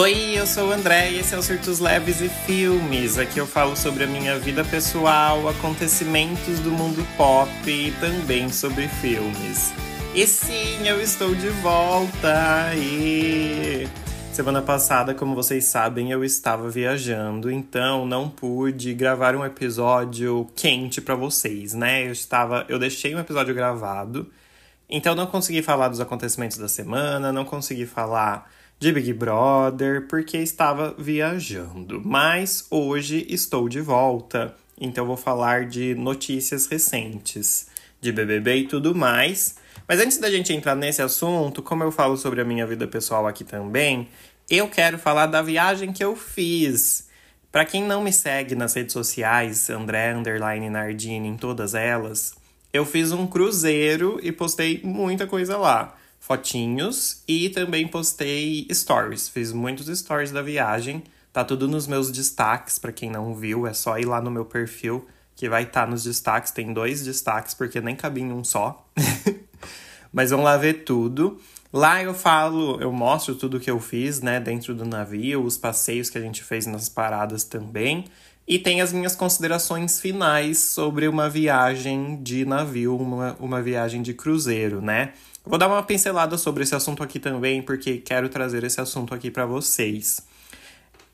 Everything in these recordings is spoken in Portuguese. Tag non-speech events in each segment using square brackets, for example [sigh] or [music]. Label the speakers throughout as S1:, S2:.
S1: Oi, eu sou o André e esse é o Surtos Leves e Filmes. Aqui eu falo sobre a minha vida pessoal, acontecimentos do mundo pop e também sobre filmes. E sim, eu estou de volta! E semana passada, como vocês sabem, eu estava viajando, então não pude gravar um episódio quente para vocês, né? Eu estava, eu deixei um episódio gravado, então não consegui falar dos acontecimentos da semana, não consegui falar de Big Brother, porque estava viajando. Mas hoje estou de volta, então vou falar de notícias recentes, de BBB e tudo mais. Mas antes da gente entrar nesse assunto, como eu falo sobre a minha vida pessoal aqui também, eu quero falar da viagem que eu fiz. Para quem não me segue nas redes sociais, André Underline Nardini em todas elas, eu fiz um cruzeiro e postei muita coisa lá fotinhos e também postei stories. Fiz muitos stories da viagem. Tá tudo nos meus destaques, para quem não viu, é só ir lá no meu perfil que vai estar tá nos destaques. Tem dois destaques porque nem cabia em um só. [laughs] Mas vão lá ver tudo. Lá eu falo, eu mostro tudo que eu fiz, né, dentro do navio, os passeios que a gente fez nas paradas também. E tem as minhas considerações finais sobre uma viagem de navio, uma, uma viagem de cruzeiro, né? Vou dar uma pincelada sobre esse assunto aqui também, porque quero trazer esse assunto aqui para vocês.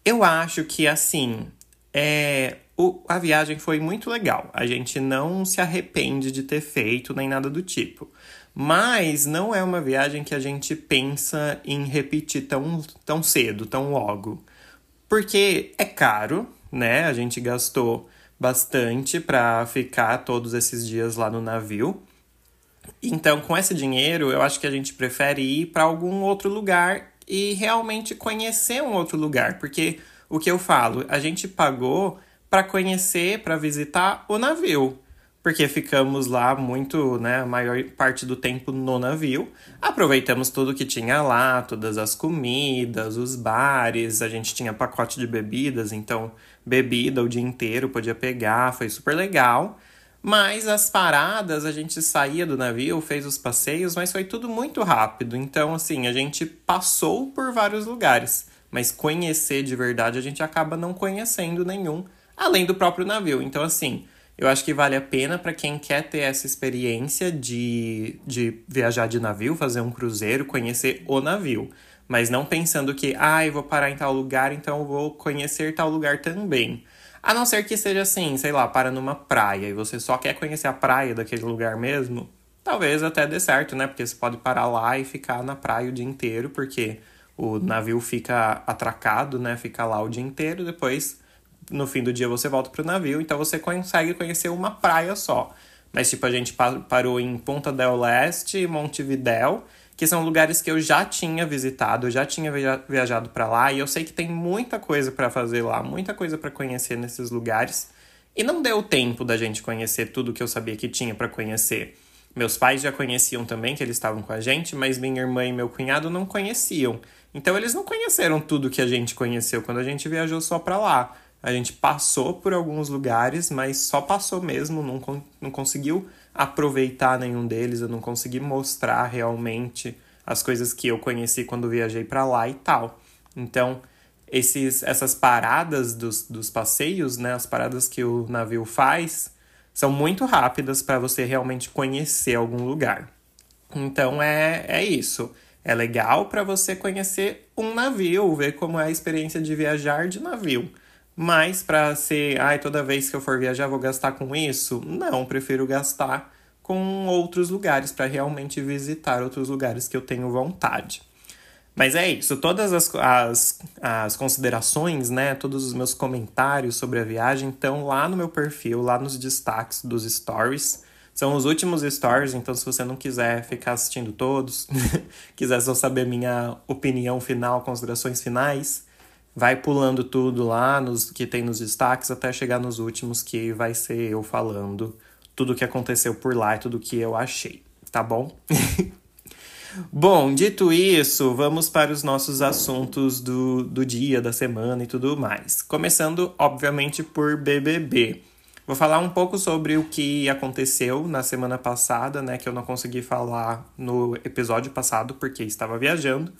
S1: Eu acho que, assim, é, o, a viagem foi muito legal. A gente não se arrepende de ter feito nem nada do tipo. Mas não é uma viagem que a gente pensa em repetir tão, tão cedo, tão logo. Porque é caro, né? A gente gastou bastante para ficar todos esses dias lá no navio. Então, com esse dinheiro, eu acho que a gente prefere ir para algum outro lugar e realmente conhecer um outro lugar, porque o que eu falo, a gente pagou para conhecer, para visitar o navio, porque ficamos lá muito, né, a maior parte do tempo no navio. Aproveitamos tudo que tinha lá, todas as comidas, os bares, a gente tinha pacote de bebidas, então bebida o dia inteiro podia pegar, foi super legal. Mas as paradas, a gente saía do navio, fez os passeios, mas foi tudo muito rápido. Então, assim, a gente passou por vários lugares. Mas conhecer de verdade, a gente acaba não conhecendo nenhum, além do próprio navio. Então, assim, eu acho que vale a pena para quem quer ter essa experiência de, de viajar de navio, fazer um cruzeiro, conhecer o navio. Mas não pensando que, ah, eu vou parar em tal lugar, então eu vou conhecer tal lugar também. A não ser que seja assim, sei lá, para numa praia e você só quer conhecer a praia daquele lugar mesmo, talvez até dê certo, né? Porque você pode parar lá e ficar na praia o dia inteiro, porque o navio fica atracado, né? Fica lá o dia inteiro, depois no fim do dia você volta pro navio, então você consegue conhecer uma praia só. Mas tipo, a gente parou em Ponta del Este e Montevidéu, que são lugares que eu já tinha visitado, eu já tinha viajado para lá e eu sei que tem muita coisa para fazer lá, muita coisa para conhecer nesses lugares. E não deu tempo da gente conhecer tudo que eu sabia que tinha para conhecer. Meus pais já conheciam também, que eles estavam com a gente, mas minha irmã e meu cunhado não conheciam. Então eles não conheceram tudo que a gente conheceu quando a gente viajou só para lá. A gente passou por alguns lugares, mas só passou mesmo, não, não conseguiu aproveitar nenhum deles, eu não consegui mostrar realmente as coisas que eu conheci quando viajei para lá e tal. Então, esses, essas paradas dos, dos passeios, né, as paradas que o navio faz, são muito rápidas para você realmente conhecer algum lugar. Então, é, é isso. É legal para você conhecer um navio, ver como é a experiência de viajar de navio. Mas para ser, ai, toda vez que eu for viajar vou gastar com isso? Não, prefiro gastar com outros lugares para realmente visitar outros lugares que eu tenho vontade. Mas é isso, todas as, as, as considerações, né, todos os meus comentários sobre a viagem estão lá no meu perfil, lá nos destaques dos stories. São os últimos stories, então se você não quiser ficar assistindo todos, [laughs] quiser só saber minha opinião final, considerações finais, vai pulando tudo lá nos que tem nos destaques até chegar nos últimos que vai ser eu falando tudo o que aconteceu por lá e tudo que eu achei, tá bom? [laughs] bom, dito isso, vamos para os nossos assuntos do, do dia, da semana e tudo mais. Começando, obviamente, por BBB. Vou falar um pouco sobre o que aconteceu na semana passada, né? Que eu não consegui falar no episódio passado porque estava viajando.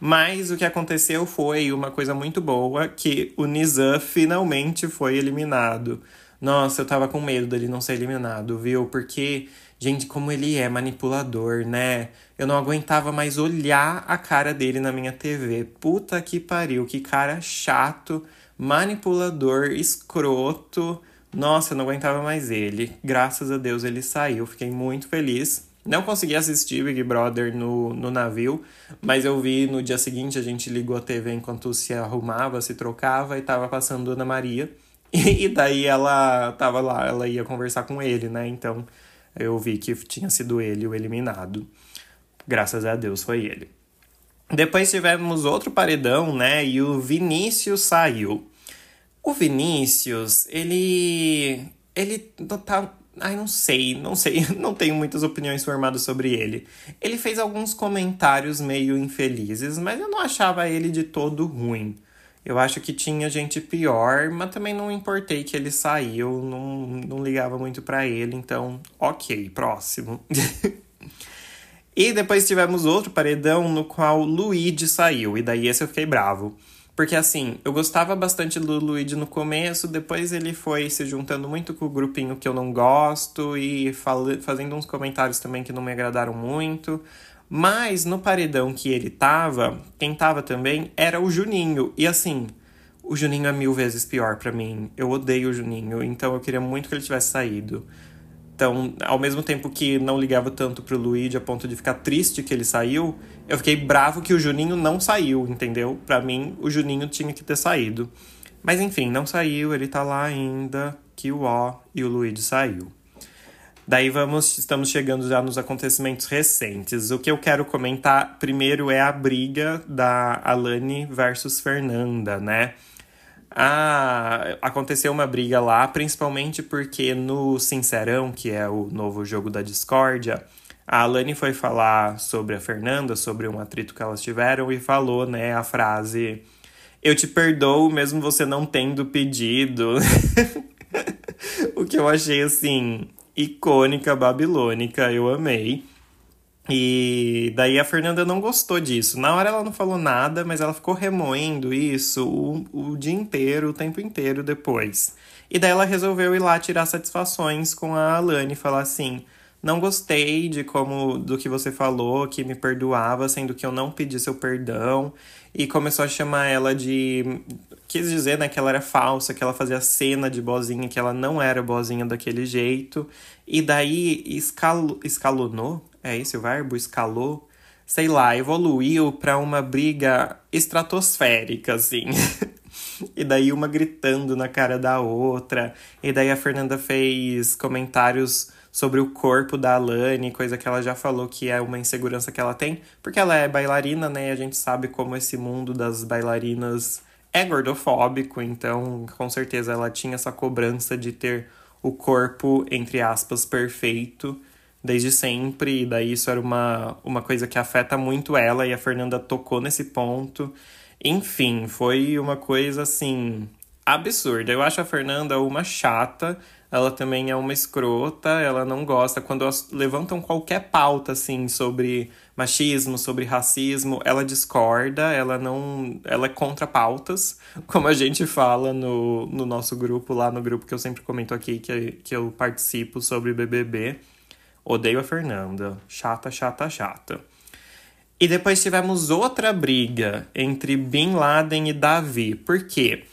S1: Mas o que aconteceu foi uma coisa muito boa, que o Nizam finalmente foi eliminado. Nossa, eu tava com medo dele não ser eliminado, viu? Porque, gente, como ele é manipulador, né? Eu não aguentava mais olhar a cara dele na minha TV. Puta que pariu, que cara chato, manipulador, escroto. Nossa, eu não aguentava mais ele. Graças a Deus ele saiu, fiquei muito feliz. Não consegui assistir Big Brother no, no navio, mas eu vi no dia seguinte, a gente ligou a TV enquanto se arrumava, se trocava e tava passando Ana Maria. [laughs] E, daí ela tava lá, ela ia conversar com ele, né? Então eu vi que tinha sido ele o eliminado. Graças a Deus foi ele. Depois tivemos outro paredão, né? E o Vinícius saiu. O Vinícius, ele. Ele tá Ai, não sei, não sei, [laughs] não tenho muitas opiniões formadas sobre ele. Ele fez alguns comentários meio infelizes, mas eu não achava ele de todo ruim. Eu acho que tinha gente pior, mas também não importei que ele saiu, não, não ligava muito para ele, então, ok, próximo. [laughs] e depois tivemos outro paredão no qual Luigi saiu, e daí esse eu fiquei bravo. Porque assim, eu gostava bastante do Luigi no começo, depois ele foi se juntando muito com o grupinho que eu não gosto e fazendo uns comentários também que não me agradaram muito. Mas no paredão que ele tava, quem tava também era o Juninho. E assim, o Juninho é mil vezes pior para mim. Eu odeio o Juninho, então eu queria muito que ele tivesse saído. Então, ao mesmo tempo que não ligava tanto pro Luigi a ponto de ficar triste que ele saiu, eu fiquei bravo que o Juninho não saiu, entendeu? Para mim, o Juninho tinha que ter saído. Mas enfim, não saiu, ele tá lá ainda, que o O e o Luigi saiu. Daí vamos, estamos chegando já nos acontecimentos recentes. O que eu quero comentar primeiro é a briga da Alane versus Fernanda, né? Ah, aconteceu uma briga lá, principalmente porque no Sincerão, que é o novo jogo da discórdia, a Alane foi falar sobre a Fernanda, sobre um atrito que elas tiveram, e falou, né, a frase: Eu te perdoo mesmo você não tendo pedido. [laughs] o que eu achei, assim, icônica, babilônica, eu amei. E daí a Fernanda não gostou disso. Na hora ela não falou nada, mas ela ficou remoendo isso o, o dia inteiro, o tempo inteiro depois. E daí ela resolveu ir lá tirar satisfações com a Alane e falar assim: não gostei de como do que você falou, que me perdoava, sendo que eu não pedi seu perdão. E começou a chamar ela de. Quis dizer, né, que ela era falsa, que ela fazia cena de bozinha, que ela não era bozinha daquele jeito. E daí escal... escalonou é esse o verbo? Escalou? Sei lá, evoluiu para uma briga estratosférica, assim. [laughs] e daí uma gritando na cara da outra. E daí a Fernanda fez comentários sobre o corpo da Alane, coisa que ela já falou que é uma insegurança que ela tem, porque ela é bailarina, né? E a gente sabe como esse mundo das bailarinas é gordofóbico, então com certeza ela tinha essa cobrança de ter o corpo, entre aspas, perfeito desde sempre, e daí isso era uma, uma coisa que afeta muito ela, e a Fernanda tocou nesse ponto. Enfim, foi uma coisa assim absurda. Eu acho a Fernanda uma chata, ela também é uma escrota, ela não gosta quando levantam qualquer pauta assim sobre machismo, sobre racismo, ela discorda, ela não, ela é contra pautas, [laughs] como a gente fala no, no nosso grupo lá no grupo que eu sempre comento aqui que que eu participo sobre BBB. Odeio a Fernanda. Chata, chata, chata. E depois tivemos outra briga entre Bin Laden e Davi. Por quê?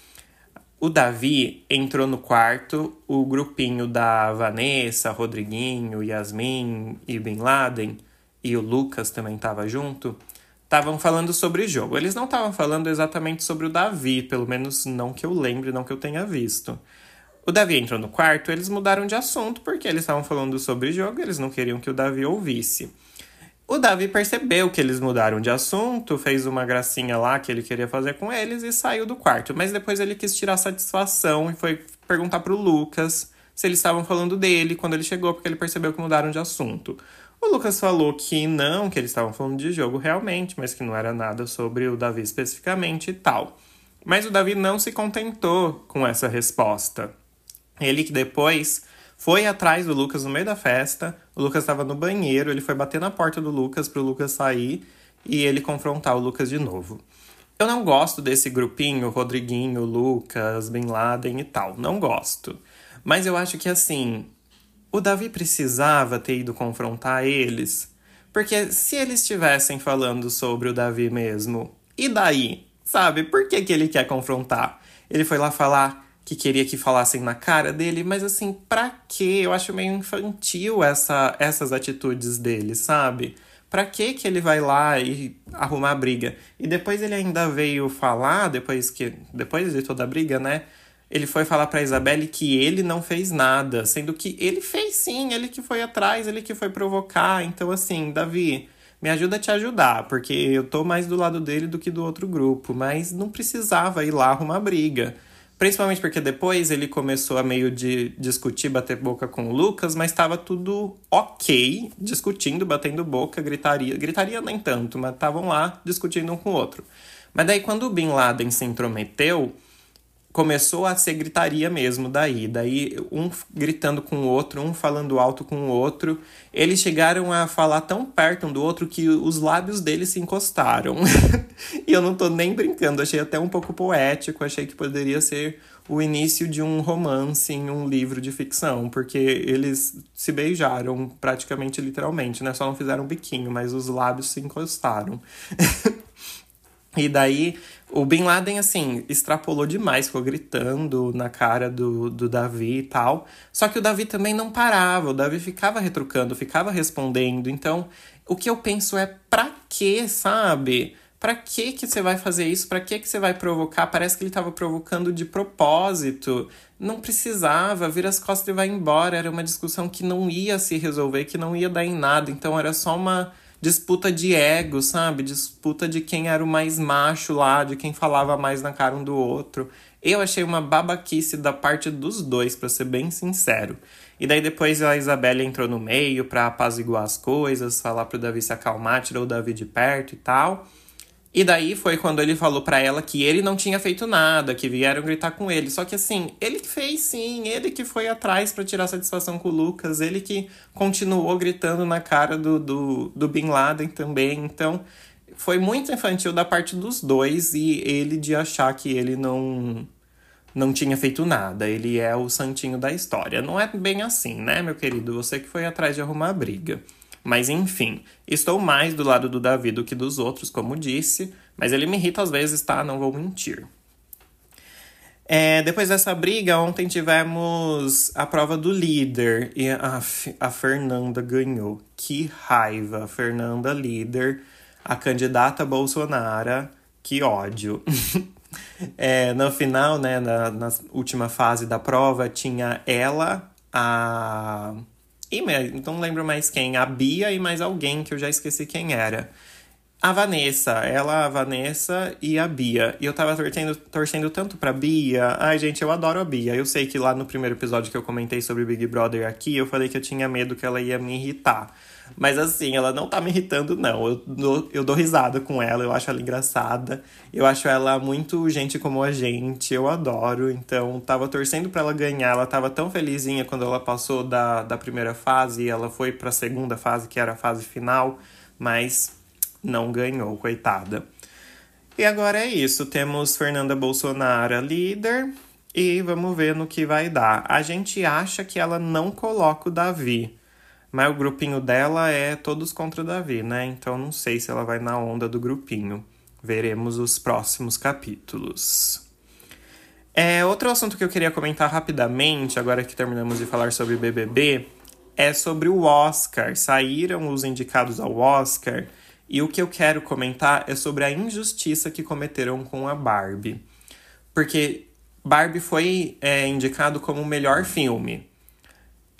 S1: O Davi entrou no quarto, o grupinho da Vanessa, Rodriguinho, Yasmin e Bin Laden, e o Lucas também estava junto, estavam falando sobre jogo. Eles não estavam falando exatamente sobre o Davi, pelo menos não que eu lembre, não que eu tenha visto. O Davi entrou no quarto, eles mudaram de assunto porque eles estavam falando sobre jogo, eles não queriam que o Davi ouvisse. O Davi percebeu que eles mudaram de assunto, fez uma gracinha lá que ele queria fazer com eles e saiu do quarto. Mas depois ele quis tirar satisfação e foi perguntar pro Lucas se eles estavam falando dele quando ele chegou, porque ele percebeu que mudaram de assunto. O Lucas falou que não, que eles estavam falando de jogo realmente, mas que não era nada sobre o Davi especificamente e tal. Mas o Davi não se contentou com essa resposta. Ele que depois foi atrás do Lucas no meio da festa. O Lucas estava no banheiro, ele foi bater na porta do Lucas para o Lucas sair. e ele confrontar o Lucas de novo. Eu não gosto desse grupinho, Rodriguinho, Lucas, Bin Laden e tal. Não gosto. Mas eu acho que assim, o Davi precisava ter ido confrontar eles. Porque se eles estivessem falando sobre o Davi mesmo, e daí? Sabe? Por que, que ele quer confrontar? Ele foi lá falar que queria que falassem na cara dele, mas assim, pra quê? Eu acho meio infantil essa, essas atitudes dele, sabe? Pra que que ele vai lá e arrumar briga? E depois ele ainda veio falar, depois que depois de toda a briga, né? Ele foi falar pra Isabelle que ele não fez nada, sendo que ele fez sim, ele que foi atrás, ele que foi provocar. Então assim, Davi, me ajuda a te ajudar, porque eu tô mais do lado dele do que do outro grupo, mas não precisava ir lá arrumar briga. Principalmente porque depois ele começou a meio de discutir, bater boca com o Lucas, mas estava tudo ok, discutindo, batendo boca, gritaria. Gritaria nem tanto, mas estavam lá discutindo um com o outro. Mas daí quando o Bin Laden se intrometeu, começou a ser gritaria mesmo daí. Daí um gritando com o outro, um falando alto com o outro. Eles chegaram a falar tão perto um do outro que os lábios deles se encostaram. [laughs] e eu não tô nem brincando, achei até um pouco poético, achei que poderia ser o início de um romance em um livro de ficção, porque eles se beijaram praticamente literalmente, né? Só não fizeram um biquinho, mas os lábios se encostaram. [laughs] e daí o Bin Laden, assim, extrapolou demais, ficou gritando na cara do, do Davi e tal. Só que o Davi também não parava, o Davi ficava retrucando, ficava respondendo. Então, o que eu penso é, pra quê, sabe? Pra que que você vai fazer isso? Pra que que você vai provocar? Parece que ele tava provocando de propósito. Não precisava, vira as costas e vai embora. Era uma discussão que não ia se resolver, que não ia dar em nada. Então, era só uma disputa de ego, sabe? Disputa de quem era o mais macho lá, de quem falava mais na cara um do outro. Eu achei uma babaquice da parte dos dois, para ser bem sincero. E daí depois a Isabelle entrou no meio para apaziguar as coisas, falar pro Davi se acalmar, tirou o Davi de perto e tal. E daí foi quando ele falou para ela que ele não tinha feito nada, que vieram gritar com ele. Só que assim, ele fez sim, ele que foi atrás para tirar satisfação com o Lucas, ele que continuou gritando na cara do, do, do Bin Laden também. Então, foi muito infantil da parte dos dois e ele de achar que ele não não tinha feito nada, ele é o santinho da história. Não é bem assim, né, meu querido? Você que foi atrás de arrumar a briga. Mas enfim, estou mais do lado do Davi do que dos outros, como disse, mas ele me irrita às vezes, tá? Não vou mentir. É, depois dessa briga, ontem tivemos a prova do líder e a, a Fernanda ganhou. Que raiva! Fernanda líder, a candidata Bolsonaro, que ódio. [laughs] é, no final, né, na, na última fase da prova, tinha ela, a e não lembro mais quem, a Bia e mais alguém que eu já esqueci quem era. A Vanessa, ela, a Vanessa e a Bia. E eu tava torcendo, torcendo tanto pra Bia. Ai, gente, eu adoro a Bia. Eu sei que lá no primeiro episódio que eu comentei sobre Big Brother aqui, eu falei que eu tinha medo que ela ia me irritar. Mas assim, ela não tá me irritando, não. Eu dou, eu dou risada com ela, eu acho ela engraçada. Eu acho ela muito gente como a gente, eu adoro. Então, tava torcendo para ela ganhar. Ela tava tão felizinha quando ela passou da, da primeira fase e ela foi pra segunda fase, que era a fase final. Mas não ganhou, coitada. E agora é isso. Temos Fernanda Bolsonaro líder. E vamos ver no que vai dar. A gente acha que ela não coloca o Davi. Mas o grupinho dela é todos contra Davi, né? Então não sei se ela vai na onda do grupinho. Veremos os próximos capítulos. É, outro assunto que eu queria comentar rapidamente, agora que terminamos de falar sobre BBB, é sobre o Oscar. Saíram os indicados ao Oscar e o que eu quero comentar é sobre a injustiça que cometeram com a Barbie. Porque Barbie foi é, indicado como o melhor filme.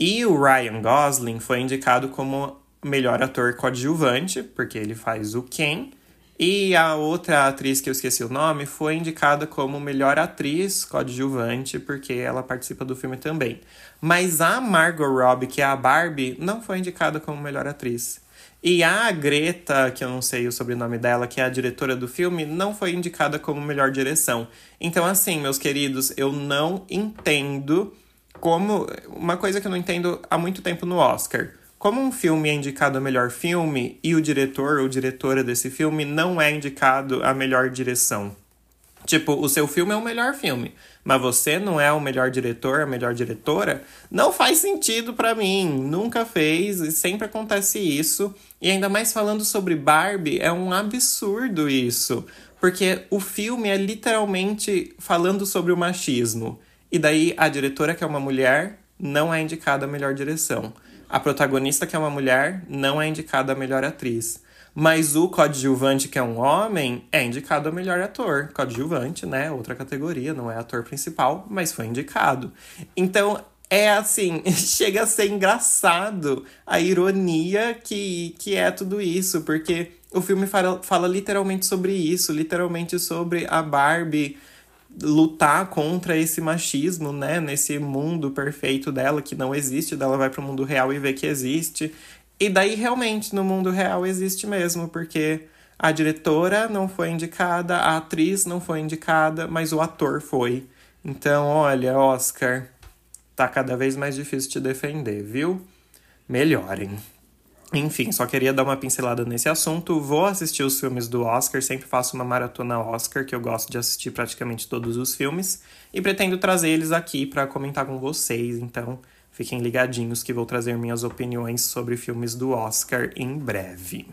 S1: E o Ryan Gosling foi indicado como melhor ator coadjuvante, porque ele faz o Ken. E a outra atriz que eu esqueci o nome foi indicada como melhor atriz coadjuvante, porque ela participa do filme também. Mas a Margot Robbie, que é a Barbie, não foi indicada como melhor atriz. E a Greta, que eu não sei o sobrenome dela, que é a diretora do filme, não foi indicada como melhor direção. Então, assim, meus queridos, eu não entendo como. Uma coisa que eu não entendo há muito tempo no Oscar. como um filme é indicado a melhor filme e o diretor ou diretora desse filme não é indicado a melhor direção. Tipo, o seu filme é o melhor filme, mas você não é o melhor diretor, a melhor diretora, não faz sentido para mim. Nunca fez e sempre acontece isso. E ainda mais falando sobre Barbie, é um absurdo isso. Porque o filme é literalmente falando sobre o machismo. E daí a diretora, que é uma mulher, não é indicada a melhor direção. A protagonista, que é uma mulher, não é indicada a melhor atriz. Mas o coadjuvante, que é um homem, é indicado a melhor ator. Coadjuvante, né? Outra categoria, não é ator principal, mas foi indicado. Então, é assim, [laughs] chega a ser engraçado a ironia que, que é tudo isso, porque o filme fala, fala literalmente sobre isso, literalmente sobre a Barbie lutar contra esse machismo, né, nesse mundo perfeito dela que não existe, dela vai para o mundo real e vê que existe. E daí realmente no mundo real existe mesmo, porque a diretora não foi indicada, a atriz não foi indicada, mas o ator foi. Então, olha, Oscar, tá cada vez mais difícil te defender, viu? Melhorem. Enfim, só queria dar uma pincelada nesse assunto. Vou assistir os filmes do Oscar, sempre faço uma maratona Oscar, que eu gosto de assistir praticamente todos os filmes, e pretendo trazer eles aqui para comentar com vocês. Então, fiquem ligadinhos que vou trazer minhas opiniões sobre filmes do Oscar em breve.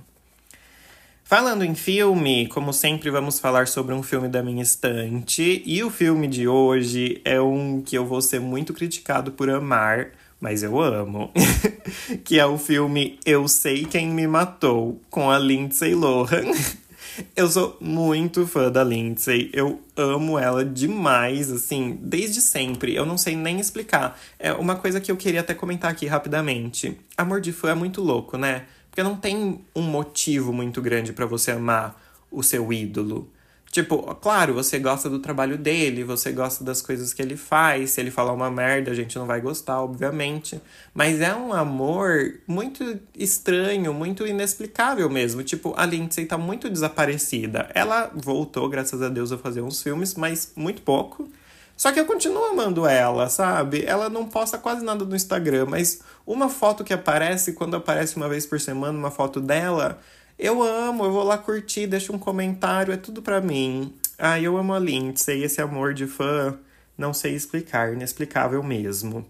S1: Falando em filme, como sempre, vamos falar sobre um filme da minha estante, e o filme de hoje é um que eu vou ser muito criticado por amar mas eu amo. [laughs] que é o filme Eu Sei Quem Me Matou, com a Lindsay Lohan. [laughs] eu sou muito fã da Lindsay, eu amo ela demais, assim, desde sempre. Eu não sei nem explicar. É uma coisa que eu queria até comentar aqui rapidamente. Amor de fã é muito louco, né? Porque não tem um motivo muito grande para você amar o seu ídolo. Tipo, claro, você gosta do trabalho dele, você gosta das coisas que ele faz. Se ele falar uma merda, a gente não vai gostar, obviamente. Mas é um amor muito estranho, muito inexplicável mesmo. Tipo, a Lindsay tá muito desaparecida. Ela voltou, graças a Deus, a fazer uns filmes, mas muito pouco. Só que eu continuo amando ela, sabe? Ela não posta quase nada no Instagram, mas uma foto que aparece, quando aparece uma vez por semana, uma foto dela eu amo, eu vou lá curtir, deixo um comentário, é tudo pra mim. Ah, eu amo a Lindsay, esse amor de fã, não sei explicar, inexplicável mesmo.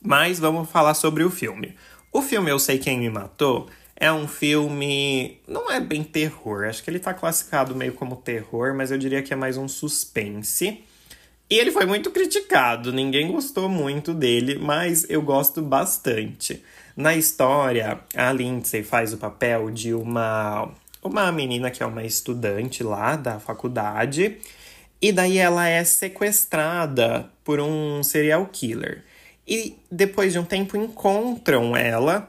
S1: Mas vamos falar sobre o filme. O filme Eu Sei Quem Me Matou é um filme. Não é bem terror, acho que ele tá classificado meio como terror, mas eu diria que é mais um suspense. E ele foi muito criticado, ninguém gostou muito dele, mas eu gosto bastante. Na história, a Lindsay faz o papel de uma, uma menina que é uma estudante lá da faculdade. E daí ela é sequestrada por um serial killer. E depois de um tempo encontram ela,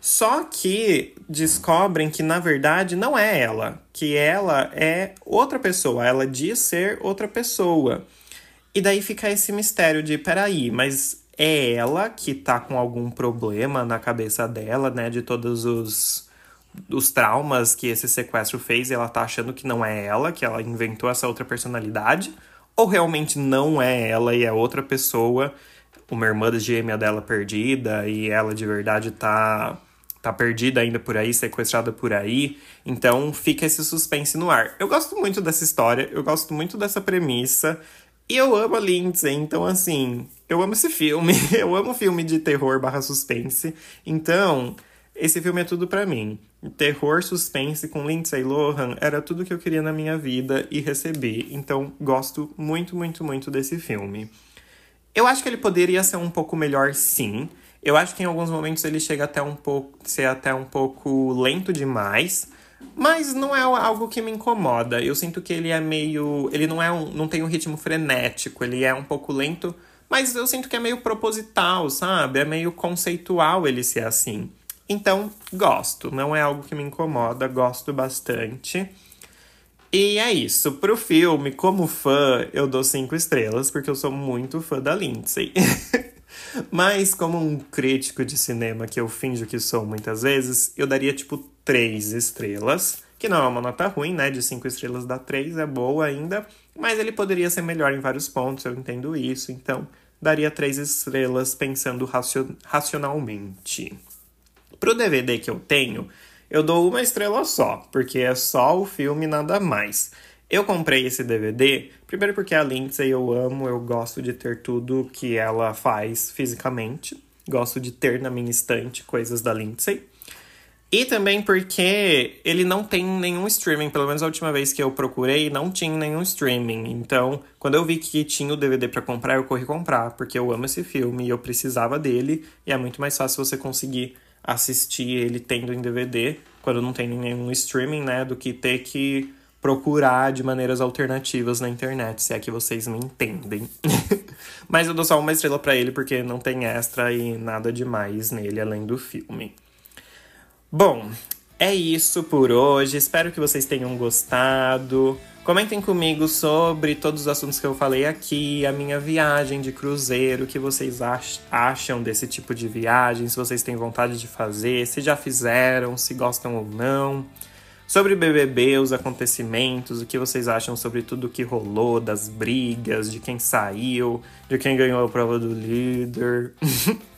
S1: só que descobrem que na verdade não é ela, que ela é outra pessoa, ela diz ser outra pessoa. E daí fica esse mistério de, peraí, mas é ela que tá com algum problema na cabeça dela, né? De todos os, os traumas que esse sequestro fez, e ela tá achando que não é ela, que ela inventou essa outra personalidade. Ou realmente não é ela e é outra pessoa, uma irmã gêmea dela perdida, e ela de verdade tá, tá perdida ainda por aí, sequestrada por aí. Então fica esse suspense no ar. Eu gosto muito dessa história, eu gosto muito dessa premissa. E eu amo a Lindsay, então assim, eu amo esse filme. [laughs] Eu amo filme de terror barra suspense. Então, esse filme é tudo para mim. Terror, suspense com Lindsay Lohan era tudo que eu queria na minha vida e recebi. Então, gosto muito, muito, muito desse filme. Eu acho que ele poderia ser um pouco melhor, sim. Eu acho que em alguns momentos ele chega até um pouco ser até um pouco lento demais. Mas não é algo que me incomoda. Eu sinto que ele é meio. Ele não é um. não tem um ritmo frenético, ele é um pouco lento, mas eu sinto que é meio proposital, sabe? É meio conceitual ele ser assim. Então, gosto. Não é algo que me incomoda, gosto bastante. E é isso. Pro filme, como fã, eu dou cinco estrelas, porque eu sou muito fã da Lindsay. [laughs] Mas, como um crítico de cinema que eu finjo que sou muitas vezes, eu daria tipo três estrelas, que não é uma nota ruim, né? De cinco estrelas dá três, é boa ainda, mas ele poderia ser melhor em vários pontos, eu entendo isso, então daria três estrelas pensando racionalmente. Pro DVD que eu tenho, eu dou uma estrela só, porque é só o filme nada mais. Eu comprei esse DVD, primeiro porque a Lindsay eu amo, eu gosto de ter tudo que ela faz fisicamente. Gosto de ter na minha estante coisas da Lindsay. E também porque ele não tem nenhum streaming, pelo menos a última vez que eu procurei, não tinha nenhum streaming. Então, quando eu vi que tinha o DVD para comprar, eu corri comprar, porque eu amo esse filme e eu precisava dele, e é muito mais fácil você conseguir assistir ele tendo em DVD, quando não tem nenhum streaming, né, do que ter que procurar de maneiras alternativas na internet, se é que vocês me entendem. [laughs] Mas eu dou só uma estrela para ele porque não tem extra e nada demais nele além do filme. Bom, é isso por hoje. Espero que vocês tenham gostado. Comentem comigo sobre todos os assuntos que eu falei aqui, a minha viagem de cruzeiro, o que vocês acham desse tipo de viagem, se vocês têm vontade de fazer, se já fizeram, se gostam ou não. Sobre o BBB, os acontecimentos, o que vocês acham sobre tudo que rolou, das brigas, de quem saiu, de quem ganhou a prova do líder. [laughs]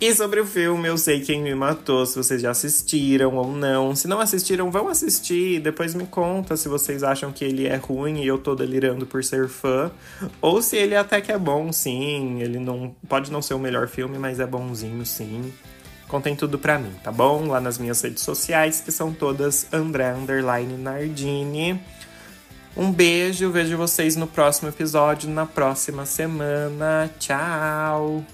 S1: E sobre o filme, eu sei quem me matou, se vocês já assistiram ou não. Se não assistiram, vão assistir. Depois me conta se vocês acham que ele é ruim e eu tô delirando por ser fã. Ou se ele até que é bom, sim. Ele não pode não ser o melhor filme, mas é bonzinho, sim. Contem tudo pra mim, tá bom? Lá nas minhas redes sociais, que são todas André Underline Nardini. Um beijo, vejo vocês no próximo episódio, na próxima semana. Tchau!